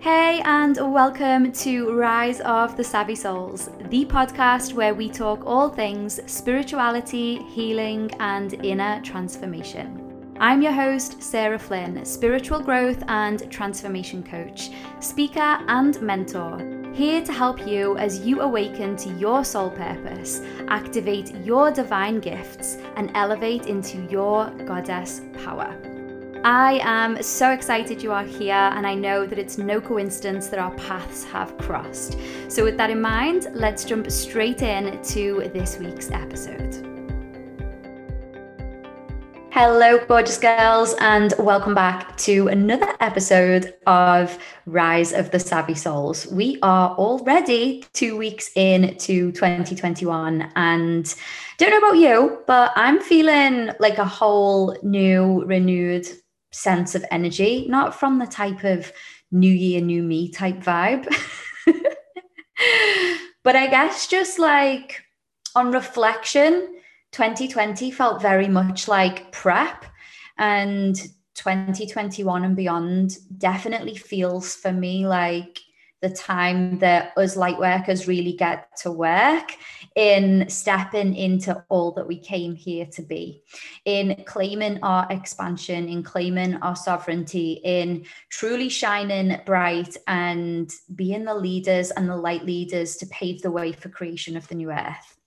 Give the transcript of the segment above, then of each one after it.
Hey, and welcome to Rise of the Savvy Souls, the podcast where we talk all things spirituality, healing, and inner transformation. I'm your host, Sarah Flynn, spiritual growth and transformation coach, speaker, and mentor, here to help you as you awaken to your soul purpose, activate your divine gifts, and elevate into your goddess power. I am so excited you are here, and I know that it's no coincidence that our paths have crossed. So, with that in mind, let's jump straight in to this week's episode. Hello, gorgeous girls, and welcome back to another episode of Rise of the Savvy Souls. We are already two weeks into 2021, and don't know about you, but I'm feeling like a whole new, renewed sense of energy, not from the type of new year, new me type vibe. but I guess just like on reflection, 2020 felt very much like prep and 2021 and beyond definitely feels for me like the time that us light workers really get to work in stepping into all that we came here to be, in claiming our expansion, in claiming our sovereignty, in truly shining bright and being the leaders and the light leaders to pave the way for creation of the new earth.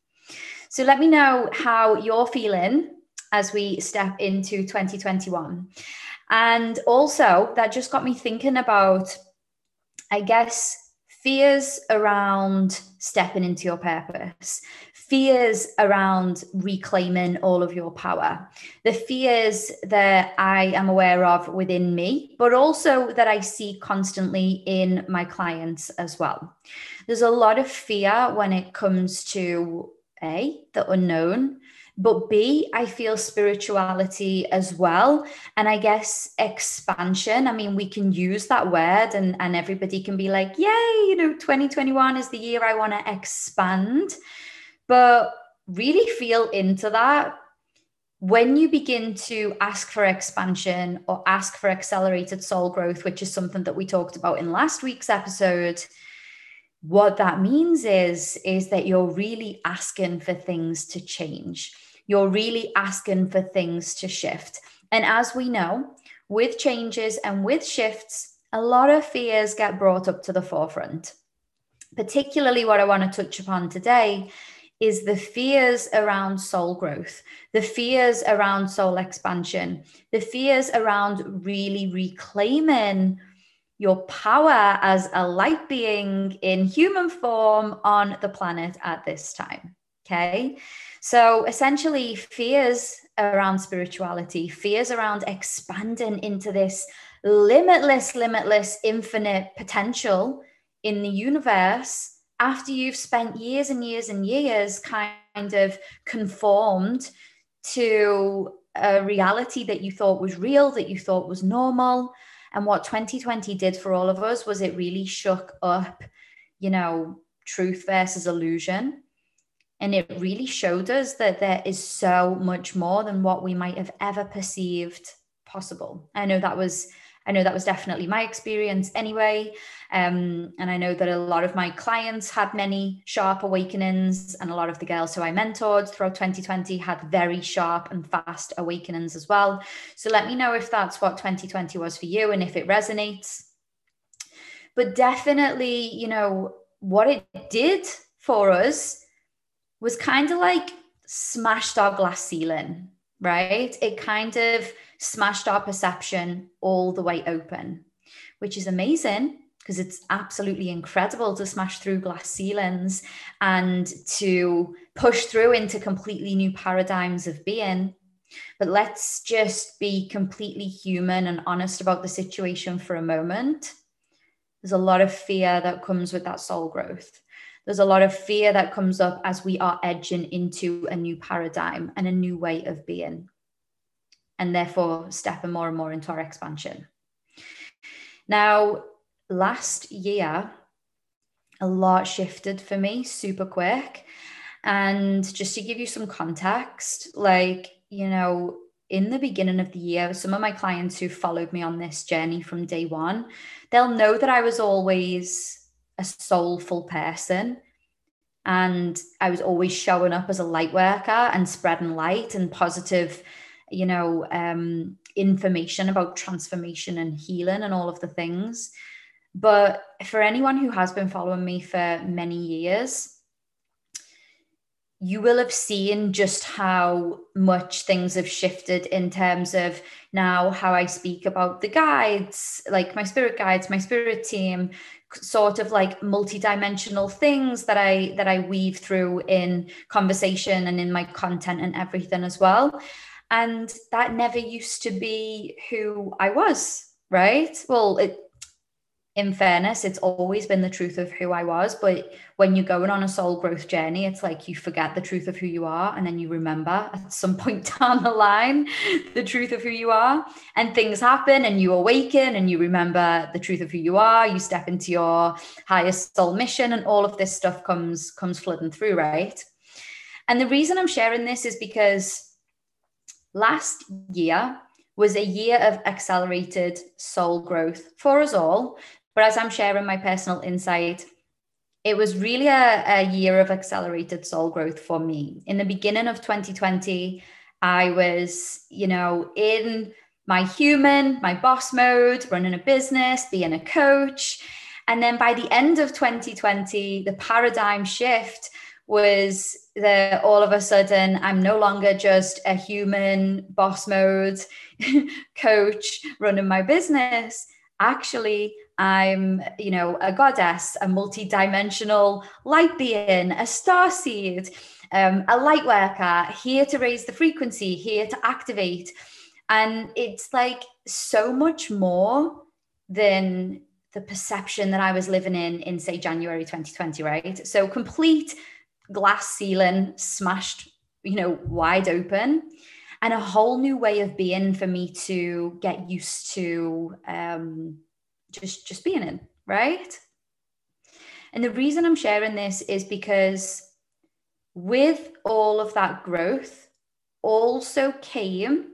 So let me know how you're feeling as we step into 2021. And also, that just got me thinking about, I guess, fears around stepping into your purpose, fears around reclaiming all of your power, the fears that I am aware of within me, but also that I see constantly in my clients as well. There's a lot of fear when it comes to A, the unknown, but B, I feel spirituality as well. And I guess expansion. I mean, we can use that word and, and everybody can be like, yay, you know, 2021 is the year I want to expand. But really feel into that when you begin to ask for expansion or ask for accelerated soul growth, which is something that we talked about in last week's episode, what that means is is that you're really asking for things to change you're really asking for things to shift. And as we know, with changes and with shifts, a lot of fears get brought up to the forefront. Particularly, what I want to touch upon today is the fears around soul growth, the fears around soul expansion, the fears around really reclaiming your power as a light being in human form on the planet at this time. Okay. So essentially, fears around spirituality, fears around expanding into this limitless, limitless, infinite potential in the universe after you've spent years and years and years kind of conformed to a reality that you thought was real, that you thought was normal. And what 2020 did for all of us was it really shook up, you know, truth versus illusion and it really showed us that there is so much more than what we might have ever perceived possible. I know that was I know that was definitely my experience anyway. Um, and I know that a lot of my clients had many sharp awakenings, and a lot of the girls who I mentored throughout 2020 had very sharp and fast awakenings as well. So let me know if that's what 2020 was for you and if it resonates. But definitely, you know, what it did for us was kind of like smashed our glass ceiling, right? It kind of smashed our perception all the way open, which is amazing because it's absolutely incredible to smash through glass ceilings and to push through into completely new paradigms of being. But let's just be completely human and honest about the situation for a moment. There's a lot of fear that comes with that soul growth there's a lot of fear that comes up as we are edging into a new paradigm and a new way of being, and therefore stepping more and more into our expansion. Now, last year, a lot shifted for me super quick. And just to give you some context, like, you know, in the beginning of the year, some of my clients who followed me on this journey from day one, they'll know that I was always a soulful person. And I was always showing up as a light worker and spreading light and positive, you know, um, information about transformation and healing and all of the things. But for anyone who has been following me for many years, you will have seen just how much things have shifted in terms of now how I speak about the guides, like my spirit guides, my spirit team, sort of like multi-dimensional things that I that I weave through in conversation and in my content and everything as well. And that never used to be who I was, right? Well, it in fairness, it's always been the truth of who I was. But when you're going on a soul growth journey, it's like you forget the truth of who you are. And then you remember at some point down the line the truth of who you are. And things happen and you awaken and you remember the truth of who you are. You step into your highest soul mission and all of this stuff comes comes flooding through, right? And the reason I'm sharing this is because last year was a year of accelerated soul growth for us all but as I'm sharing my personal insight, it was really a, a year of accelerated soul growth for me. In the beginning of 2020, I was, you know, in my human, my boss mode, running a business, being a coach. And then by the end of 2020, the paradigm shift was that all of a sudden I'm no longer just a human boss mode coach running my business. Actually, I'm, you know, a goddess, a multi-dimensional light being, a star seed, um, a light worker, here to raise the frequency, here to activate. And it's like so much more than the perception that I was living in in, say, January 2020, right? So complete glass ceiling smashed, you know, wide open and a whole new way of being for me to get used to um, just just being in, right? And the reason I'm sharing this is because with all of that growth also came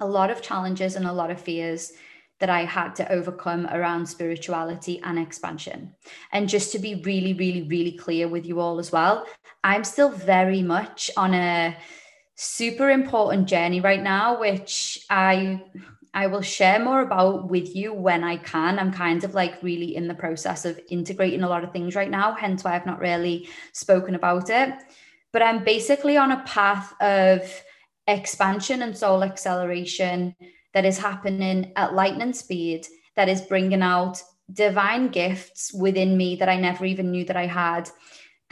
a lot of challenges and a lot of fears that I had to overcome around spirituality and expansion. And just to be really, really, really clear with you all as well, I'm still very much on a super important journey right now, which I I will share more about with you when I can. I'm kind of like really in the process of integrating a lot of things right now, hence why I've not really spoken about it. But I'm basically on a path of expansion and soul acceleration that is happening at lightning speed, that is bringing out divine gifts within me that I never even knew that I had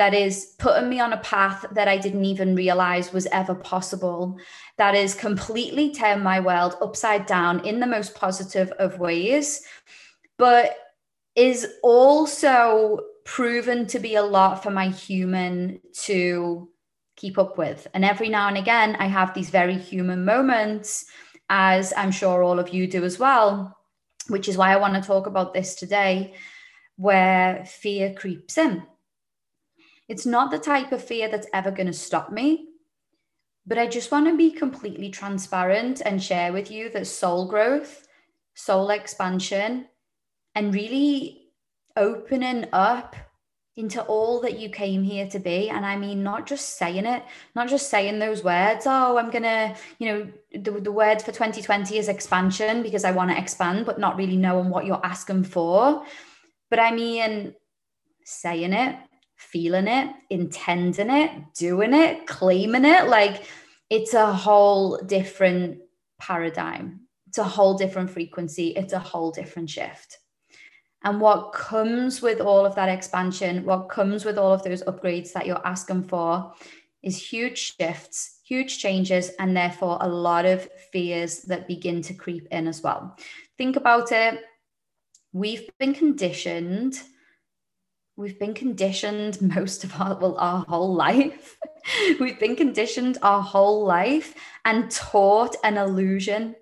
that is putting me on a path that I didn't even realize was ever possible, that is completely turned my world upside down in the most positive of ways, but is also proven to be a lot for my human to keep up with. And every now and again, I have these very human moments, as I'm sure all of you do as well, which is why I want to talk about this today, where fear creeps in it's not the type of fear that's ever going to stop me. But I just want to be completely transparent and share with you that soul growth, soul expansion, and really opening up into all that you came here to be. And I mean, not just saying it, not just saying those words, oh, I'm going to, you know, the, the word for 2020 is expansion because I want to expand, but not really knowing what you're asking for. But I mean, saying it, feeling it, intending it, doing it, claiming it. Like it's a whole different paradigm. It's a whole different frequency. It's a whole different shift. And what comes with all of that expansion, what comes with all of those upgrades that you're asking for is huge shifts, huge changes, and therefore a lot of fears that begin to creep in as well. Think about it. We've been conditioned we've been conditioned most of our well our whole life we've been conditioned our whole life and taught an illusion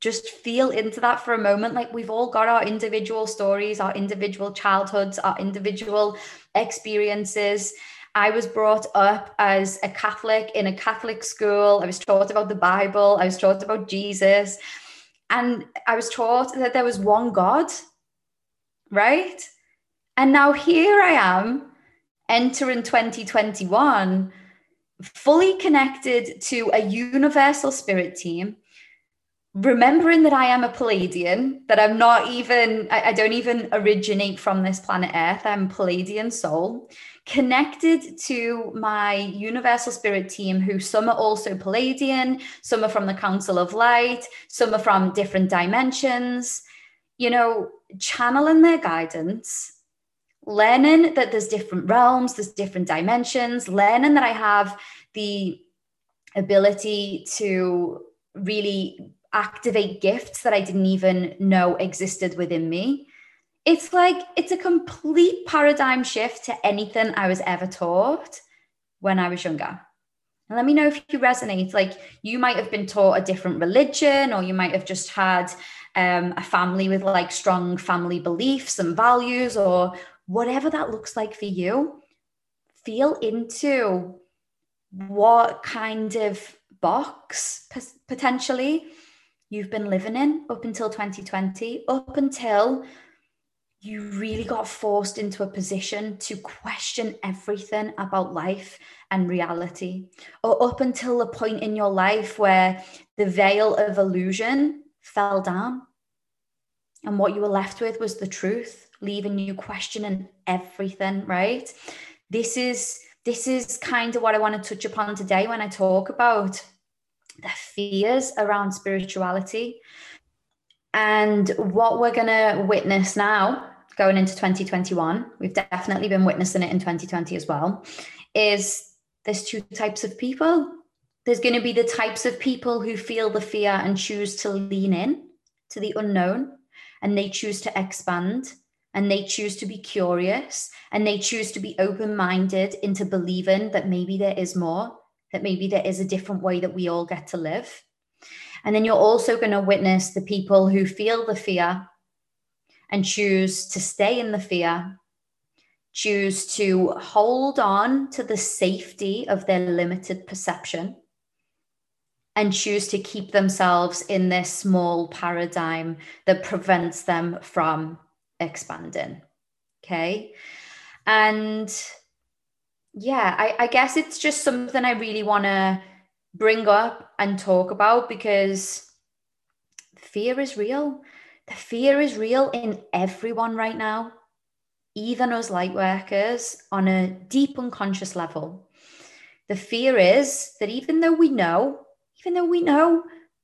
just feel into that for a moment like we've all got our individual stories our individual childhoods our individual experiences I was brought up as a Catholic in a Catholic school. I was taught about the Bible. I was taught about Jesus. And I was taught that there was one God, right? And now here I am entering 2021, fully connected to a universal spirit team remembering that I am a Pleiadian, that I'm not even, I, I, don't even originate from this planet Earth, I'm Pleiadian soul, connected to my universal spirit team, who some are also Pleiadian, some are from the Council of Light, some are from different dimensions, you know, channeling their guidance. Learning that there's different realms, there's different dimensions, learning that I have the ability to really activate gifts that I didn't even know existed within me. It's like it's a complete paradigm shift to anything I was ever taught when I was younger. And let me know if you resonate. Like you might have been taught a different religion, or you might have just had um, a family with like strong family beliefs and values, or whatever that looks like for you. Feel into what kind of box potentially you've been living in up until 2020, up until you really got forced into a position to question everything about life and reality, or up until the point in your life where the veil of illusion fell down. And what you were left with was the truth, leaving you questioning everything, right? This is this is kind of what I want to touch upon today when I talk about the fears around spirituality. And what we're going to witness now, going into 2021, we've definitely been witnessing it in 2020 as well, is there's two types of people. There's going to be the types of people who feel the fear and choose to lean in to the unknown, and they choose to expand and they choose to be curious and they choose to be open minded into believing that maybe there is more that maybe there is a different way that we all get to live. And then you're also going to witness the people who feel the fear and choose to stay in the fear, choose to hold on to the safety of their limited perception, and choose to keep themselves in this small paradigm that prevents them from expanding. Okay. And yeah, I, I guess it's just something I really want to bring up and talk about because fear is real. The fear is real in everyone right now, even us light workers on a deep unconscious level. The fear is that even though we know, even though we know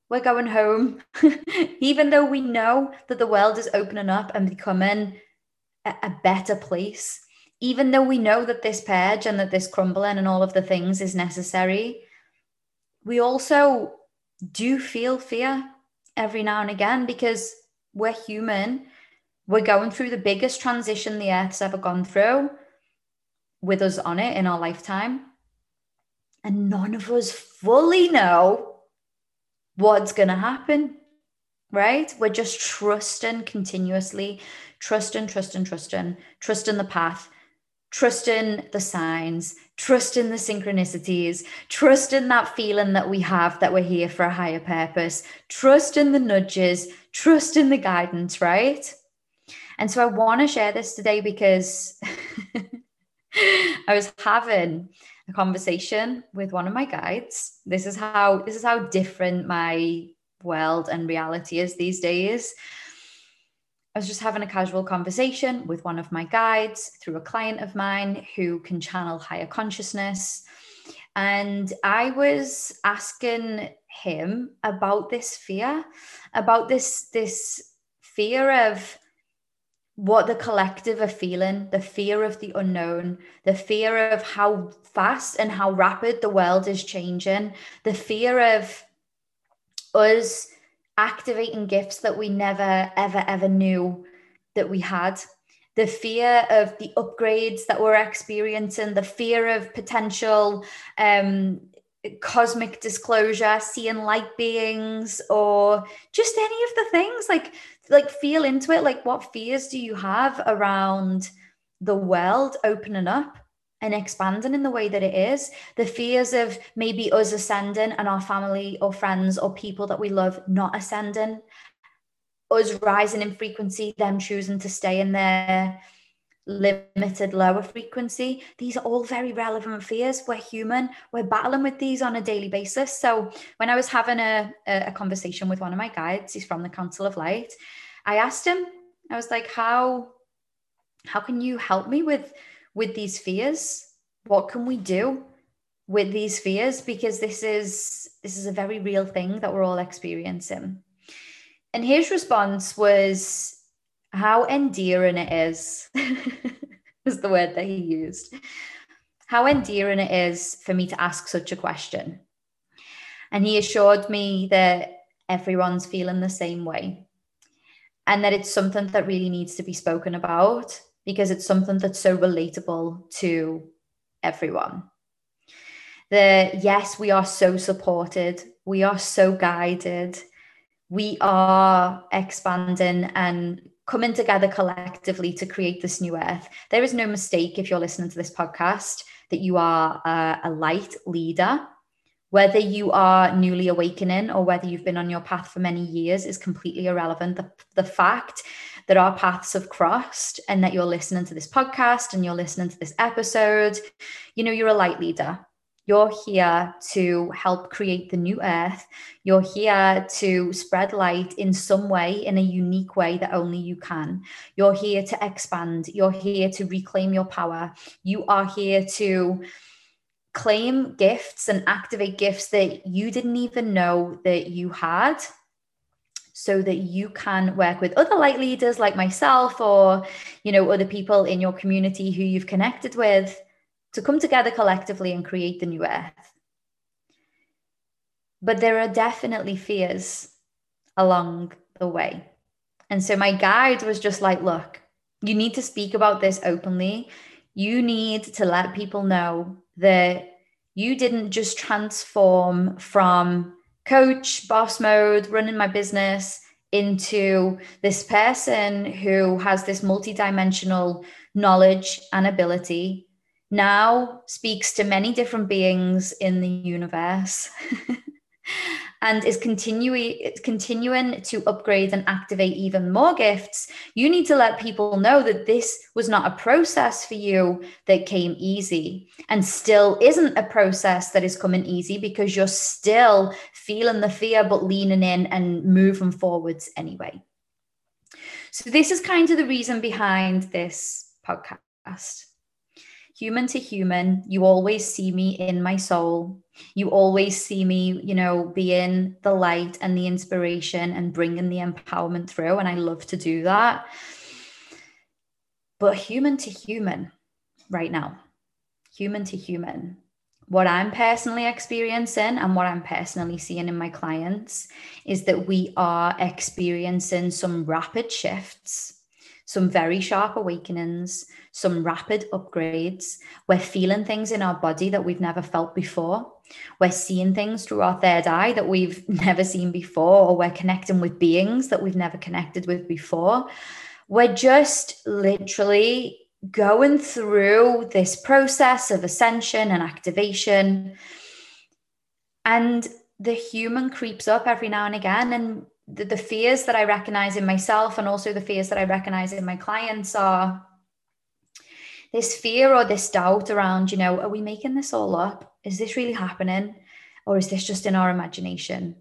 we're going home, even though we know that the world is opening up and becoming a, a better place, even though we know that this purge and that this crumbling and all of the things is necessary, we also do feel fear every now and again because we're human. We're going through the biggest transition the earth's ever gone through with us on it in our lifetime. And none of us fully know what's going to happen, right? We're just trusting continuously, trusting, trusting, trusting, trusting the path, trust in the signs, trust in the synchronicities, trust in that feeling that we have that we're here for a higher purpose, trust in the nudges, trust in the guidance, right? And so I want to share this today because I was having a conversation with one of my guides. This is how this is how different my world and reality is these days. I was just having a casual conversation with one of my guides through a client of mine who can channel higher consciousness. And I was asking him about this fear, about this, this fear of what the collective are feeling, the fear of the unknown, the fear of how fast and how rapid the world is changing, the fear of us activating gifts that we never, ever, ever knew that we had. The fear of the upgrades that we're experiencing, the fear of potential um, cosmic disclosure, seeing light beings, or just any of the things. Like, like feel into it. Like, what fears do you have around the world opening up? and expanding in the way that it is. The fears of maybe us ascending and our family or friends or people that we love not ascending, us rising in frequency, them choosing to stay in their limited lower frequency. These are all very relevant fears. We're human. We're battling with these on a daily basis. So when I was having a, a conversation with one of my guides, he's from the Council of Light, I asked him, I was like, how how can you help me with with these fears? What can we do with these fears? Because this is this is a very real thing that we're all experiencing. And his response was how endearing it is, was the word that he used. How endearing it is for me to ask such a question. And he assured me that everyone's feeling the same way and that it's something that really needs to be spoken about because it's something that's so relatable to everyone. The yes, we are so supported, we are so guided, we are expanding and coming together collectively to create this new earth. There is no mistake if you're listening to this podcast that you are a, a light leader. Whether you are newly awakening or whether you've been on your path for many years is completely irrelevant. The, the fact that our paths have crossed and that you're listening to this podcast and you're listening to this episode, you know, you're a light leader. You're here to help create the new earth. You're here to spread light in some way, in a unique way that only you can. You're here to expand. You're here to reclaim your power. You are here to claim gifts and activate gifts that you didn't even know that you had so that you can work with other light leaders like myself or you know other people in your community who you've connected with to come together collectively and create the new earth. But there are definitely fears along the way. And so my guide was just like, look, you need to speak about this openly. You need to let people know that you didn't just transform from coach, boss mode, running my business into this person who has this multidimensional knowledge and ability now speaks to many different beings in the universe and is continuing continuing to upgrade and activate even more gifts. You need to let people know that this was not a process for you that came easy and still isn't a process that is coming easy because you're still feeling the fear but leaning in and moving forwards anyway. So this is kind of the reason behind this podcast human to human, you always see me in my soul. You always see me, you know, being the light and the inspiration and bringing the empowerment through. And I love to do that. But human to human, right now, human to human, what I'm personally experiencing and what I'm personally seeing in my clients is that we are experiencing some rapid shifts some very sharp awakenings, some rapid upgrades. We're feeling things in our body that we've never felt before. We're seeing things through our third eye that we've never seen before, or we're connecting with beings that we've never connected with before. We're just literally going through this process of ascension and activation. And the human creeps up every now and again. And the, the fears that I recognize in myself and also the fears that I recognize in my clients are this fear or this doubt around, you know, are we making this all up? Is this really happening? Or is this just in our imagination?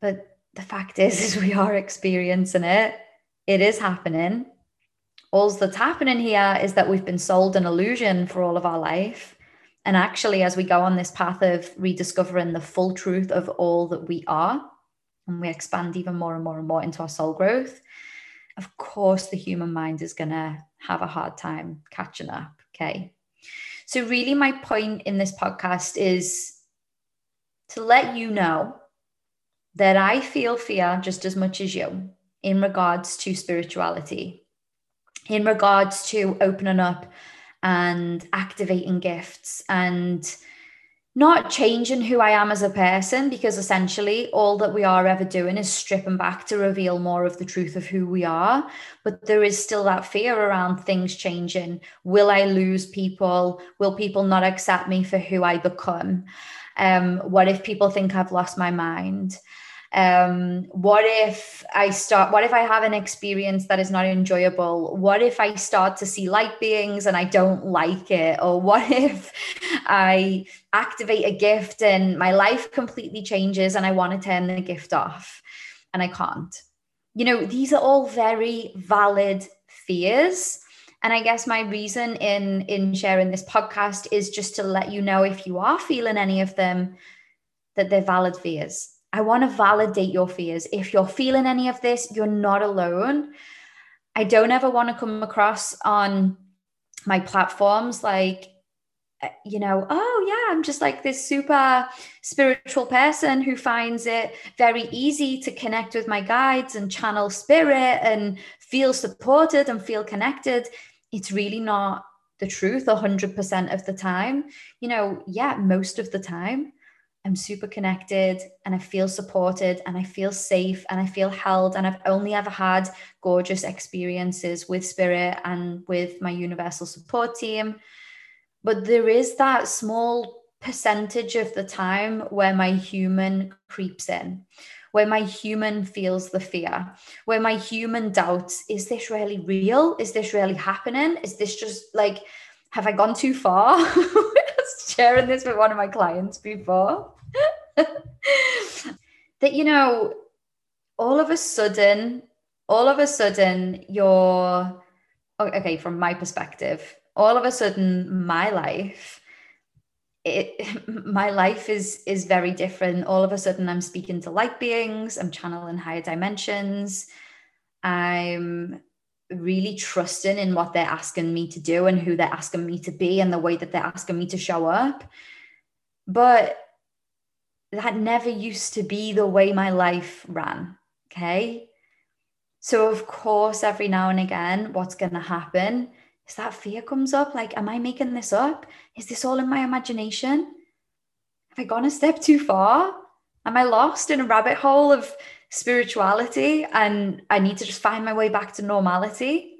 But the fact is, is we are experiencing it. It is happening. All that's happening here is that we've been sold an illusion for all of our life. And actually, as we go on this path of rediscovering the full truth of all that we are, and we expand even more and more and more into our soul growth, of course, the human mind is going to have a hard time catching up. Okay. So, really, my point in this podcast is to let you know that I feel fear just as much as you in regards to spirituality, in regards to opening up and activating gifts and not changing who I am as a person because essentially all that we are ever doing is stripping back to reveal more of the truth of who we are. But there is still that fear around things changing. Will I lose people? Will people not accept me for who I become? Um, what if people think I've lost my mind? Um what if i start what if i have an experience that is not enjoyable? What if i start to see light beings and i don't like it? Or what if i activate a gift and my life completely changes and i want to turn the gift off and i can't? You know these are all very valid fears. And i guess my reason in in sharing this podcast is just to let you know if you are feeling any of them that they're valid fears I want to validate your fears. If you're feeling any of this, you're not alone. I don't ever want to come across on my platforms like, uh, you know, oh, yeah, I'm just like this super spiritual person who finds it very easy to connect with my guides and channel spirit and feel supported and feel connected. It's really not the truth 100% of the time. You know, yeah, most of the time I'm super connected and I feel supported and I feel safe and I feel held. And I've only ever had gorgeous experiences with spirit and with my universal support team. But there is that small percentage of the time where my human creeps in, where my human feels the fear, where my human doubts is this really real? Is this really happening? Is this just like, have I gone too far? sharing this with one of my clients before. that, you know, all of a sudden, all of a sudden, you're okay, from my perspective, all of a sudden, my life it my life is is very different all of a sudden i'm speaking to light beings i'm channeling higher dimensions i'm really trusting in what they're asking me to do and who they're asking me to be and the way that they're asking me to show up. But that never used to be the way my life ran. Okay. So, of course, every now and again, what's going to happen is that fear comes up like, am I making this up? Is this all in my imagination? Have I gone a step too far? Am I lost in a rabbit hole of spirituality and I need to just find my way back to normality.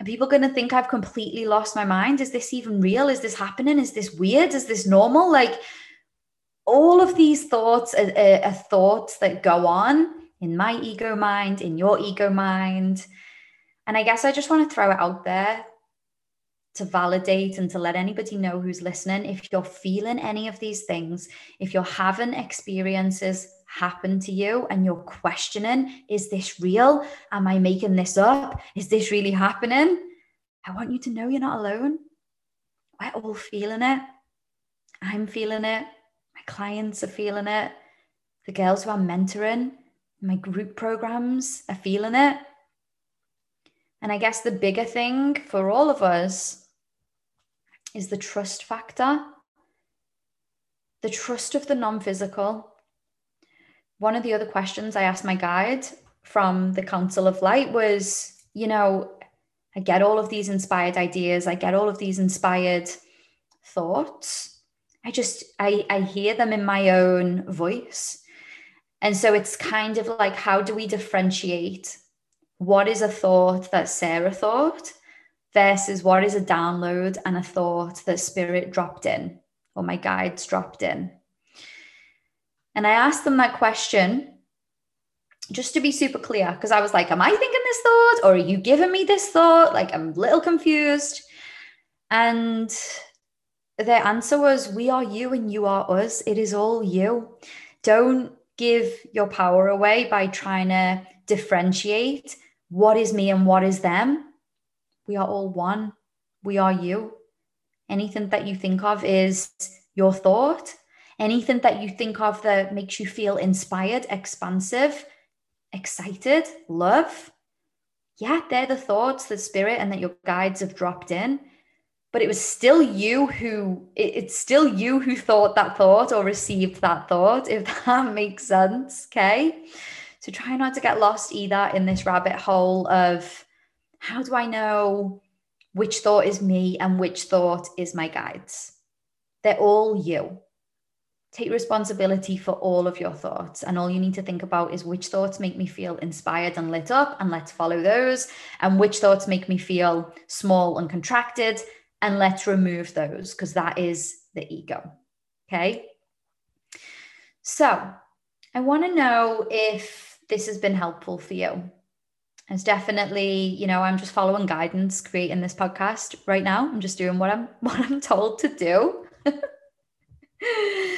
Are people going to think I've completely lost my mind? Is this even real? Is this happening? Is this weird? Is this normal? Like all of these thoughts are, are, are thoughts that go on in my ego mind, in your ego mind. And I guess I just want to throw it out there to validate and to let anybody know who's listening if you're feeling any of these things, if you're having experiences happen to you and you're questioning, is this real? Am I making this up? Is this really happening? I want you to know you're not alone. We're all feeling it. I'm feeling it. My clients are feeling it. The girls who I'm mentoring, my group programs are feeling it. And I guess the bigger thing for all of us is the trust factor, the trust of the non physical, one of the other questions I asked my guide from the Council of Light was, you know, I get all of these inspired ideas, I get all of these inspired thoughts. I just I I hear them in my own voice. And so it's kind of like how do we differentiate what is a thought that Sarah thought versus what is a download and a thought that spirit dropped in or my guides dropped in. And I asked them that question just to be super clear because I was like, Am I thinking this thought or are you giving me this thought? Like, I'm a little confused. And their answer was, We are you and you are us. It is all you. Don't give your power away by trying to differentiate what is me and what is them. We are all one. We are you. Anything that you think of is your thought anything that you think of that makes you feel inspired, expansive, excited, love. Yeah, they're the thoughts the spirit and that your guides have dropped in. But it was still you who, it's still you who thought that thought or received that thought, if that makes sense. Okay. So try not to get lost either in this rabbit hole of how do I know which thought is me and which thought is my guides? They're all you take responsibility for all of your thoughts. And all you need to think about is which thoughts make me feel inspired and lit up, and let's follow those. And which thoughts make me feel small and contracted, and let's remove those because that is the ego. Okay. So I want to know if this has been helpful for you. It's definitely, you know, I'm just following guidance creating this podcast right now. I'm just doing what I'm what I'm told to do.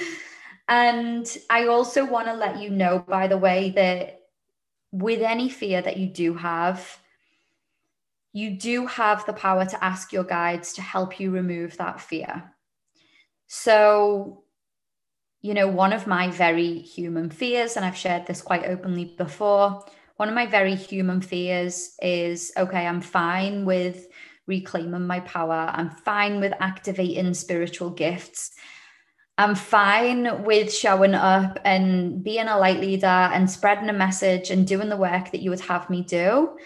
and I also want to let you know, by the way, that with any fear that you do have, you do have the power to ask your guides to help you remove that fear. So, you know, one of my very human fears, and I've shared this quite openly before, one of my very human fears is okay, I'm fine with reclaiming my power, I'm fine with activating spiritual gifts. I'm fine with showing up and being a light leader and spreading a message and doing the work that you would have me do.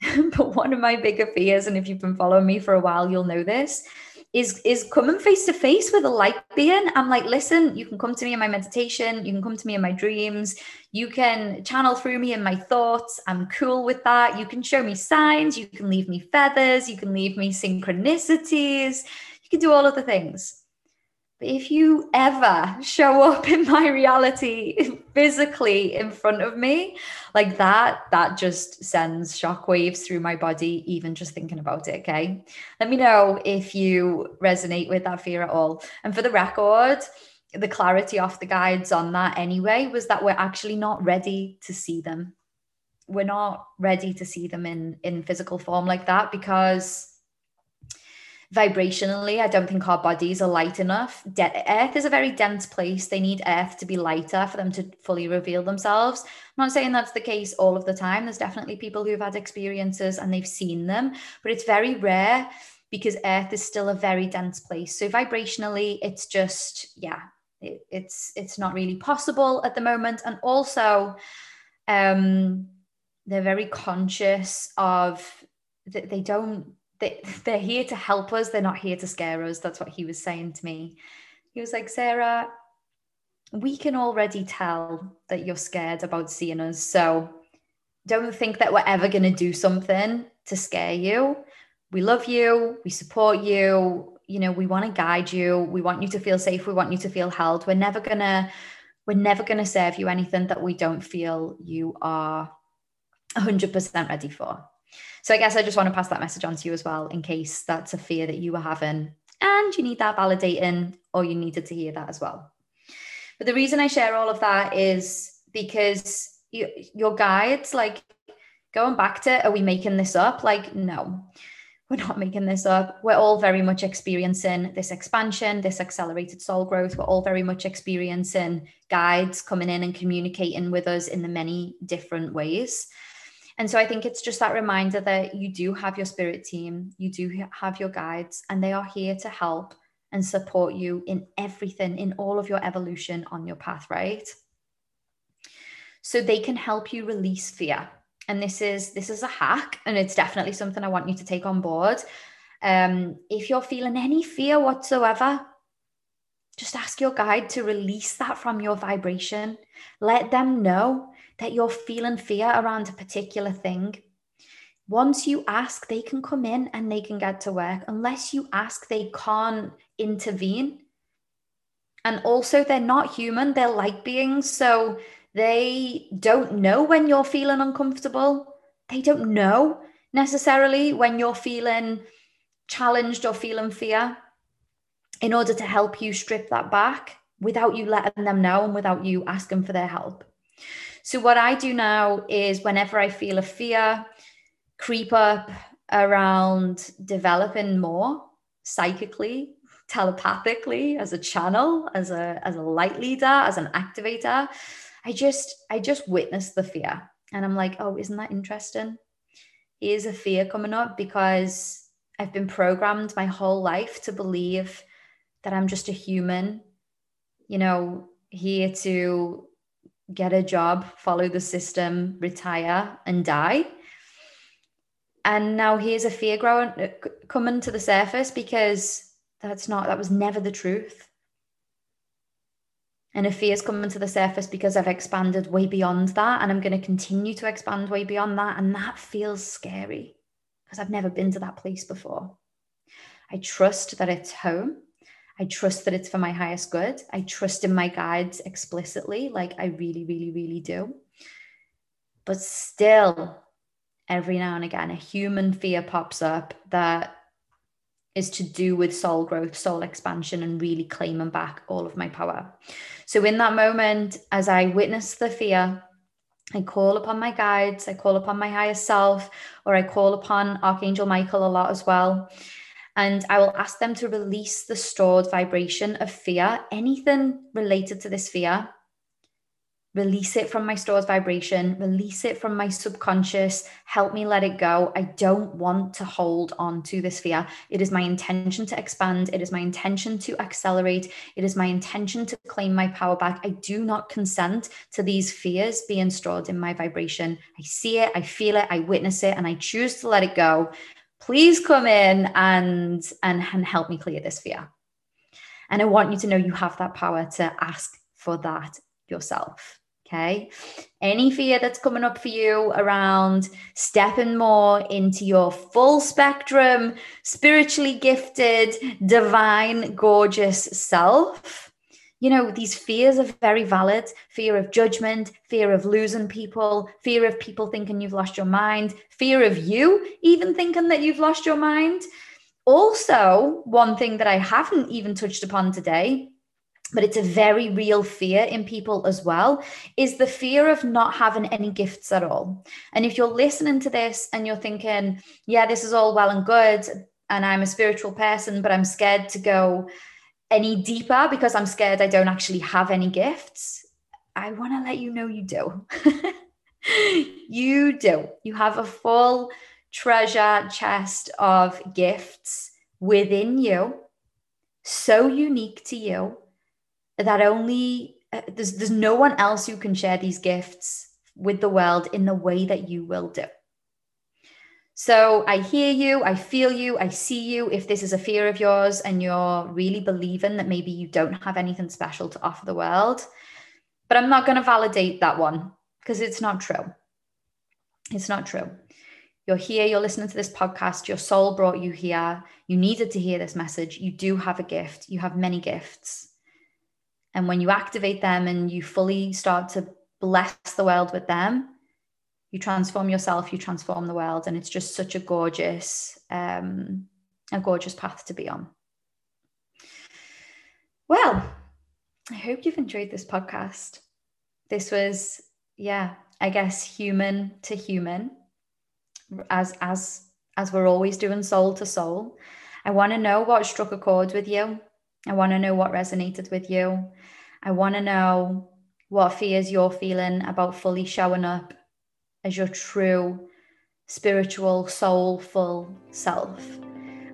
but one of my bigger fears, and if you've been following me for a while, you'll know this, is is coming face to face with a light being. I'm like, listen, you can come to me in my meditation, you can come to me in my dreams, you can channel through me in my thoughts. I'm cool with that. You can show me signs, you can leave me feathers, you can leave me synchronicities, you can do all of the things. But if you ever show up in my reality physically in front of me, like that, that just sends shockwaves through my body, even just thinking about it. Okay. Let me know if you resonate with that fear at all. And for the record, the clarity off the guides on that anyway was that we're actually not ready to see them. We're not ready to see them in in physical form like that because vibrationally, I don't think our bodies are light enough. De- earth is a very dense place. They need Earth to be lighter for them to fully reveal themselves. I'm not saying that's the case all of the time. There's definitely people who've had experiences and they've seen them, but it's very rare because Earth is still a very dense place. So vibrationally, it's just yeah, it, it's it's not really possible at the moment. And also, um, they're very conscious of that they don't they, they're here to help us. They're not here to scare us. That's what he was saying to me. He was like, Sarah, we can already tell that you're scared about seeing us. So don't think that we're ever going to do something to scare you. We love you. We support you. You know, we want to guide you. We want you to feel safe. We want you to feel held. We're never going to, we're never going to serve you anything that we don't feel you are 100% ready for. So I guess I just want to pass that message on to you as well, in case that's a fear that you were having and you need that validating or you needed to hear that as well. But the reason I share all of that is because you, your guides, like going back to, are we making this up? Like, no, we're not making this up. We're all very much experiencing this expansion, this accelerated soul growth. We're all very much experiencing guides coming in and communicating with us in the many different ways. And so I think it's just that reminder that you do have your spirit team, you do have your guides, and they are here to help and support you in everything, in all of your evolution on your path, right? So they can help you release fear. And this is this is a hack, and it's definitely something I want you to take on board. Um, if you're feeling any fear whatsoever, just ask your guide to release that from your vibration. Let them know that you're feeling fear around a particular thing, once you ask, they can come in and they can get to work. Unless you ask, they can't intervene. And also, they're not human, they're light beings. So they don't know when you're feeling uncomfortable. They don't know necessarily when you're feeling challenged or feeling fear in order to help you strip that back without you letting them know and without you asking for their help. So, what I do now is whenever I feel a fear creep up around developing more psychically, telepathically, as a channel, as a as a light leader, as an activator, I just I just witness the fear, and I'm like, oh, isn't that interesting? Here's a fear coming up because I've been programmed my whole life to believe that I'm just a human, you know, here to get a job, follow the system, retire, and die. And now here's a fear growing uh, coming to the surface because that's not that was never the truth. And a fear is coming to the surface because I've expanded way beyond that. And I'm going to continue to expand way beyond that. And that feels scary because I've never been to that place before. I trust that it's home. I trust that it's for my highest good. I trust in my guides explicitly, like I really, really, really do. But still, every now and again, a human fear pops up that is to do with soul growth, soul expansion, and really claiming back all of my power. So, in that moment, as I witness the fear, I call upon my guides, I call upon my higher self, or I call upon Archangel Michael a lot as well. And I will ask them to release the stored vibration of fear, anything related to this fear, release it from my stored vibration, release it from my subconscious, help me let it go. I don't want to hold on to this fear. It is my intention to expand, it is my intention to accelerate, it is my intention to claim my power back. I do not consent to these fears being stored in my vibration. I see it, I feel it, I witness it, and I choose to let it go. Please come in and and, and help me clear this fear. And I want you to know you have that power to ask for that yourself. Okay. Any fear that's coming up for you around stepping more into your full spectrum, spiritually gifted, divine, gorgeous self. You know, these fears are very valid fear of judgment, fear of losing people, fear of people thinking you've lost your mind, fear of you even thinking that you've lost your mind. Also, one thing that I haven't even touched upon today but it's a very real fear in people as well is the fear of not having any gifts at all and if you're listening to this and you're thinking yeah this is all well and good and i'm a spiritual person but i'm scared to go any deeper because i'm scared i don't actually have any gifts i want to let you know you do you do you have a full treasure chest of gifts within you so unique to you that only uh, there's there's no one else who can share these gifts with the world in the way that you will do. So I hear you, I feel you, I see you. If this is a fear of yours and you're really believing that maybe you don't have anything special to offer the world, but I'm not going to validate that one because it's not true. It's not true. You're here, you're listening to this podcast, your soul brought you here. You needed to hear this message. You do have a gift, you have many gifts. And when you activate them and you fully start to bless the world with them, you transform yourself, you transform the world. And it's just such a gorgeous, um, a gorgeous path to be on. Well, I hope you've enjoyed this podcast. This was, yeah, I guess human to human, as as as we're always doing soul to soul. I want to know what struck a chord with you. I want to know what resonated with you. I want to know what fears you're feeling about fully showing up as your true spiritual, soulful self.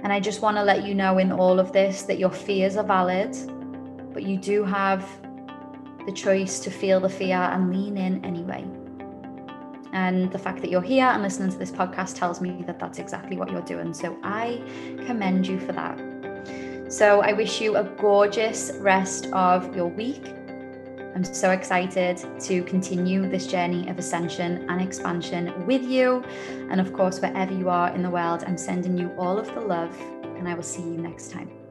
And I just want to let you know in all of this that your fears are valid, but you do have the choice to feel the fear and lean in anyway. And the fact that you're here and listening to this podcast tells me that that's exactly what you're doing. So I commend you for that. So I wish you a gorgeous rest of your week. I'm so excited to continue this journey of ascension and expansion with you. And of course, wherever you are in the world, I'm sending you all of the love, and I will see you next time.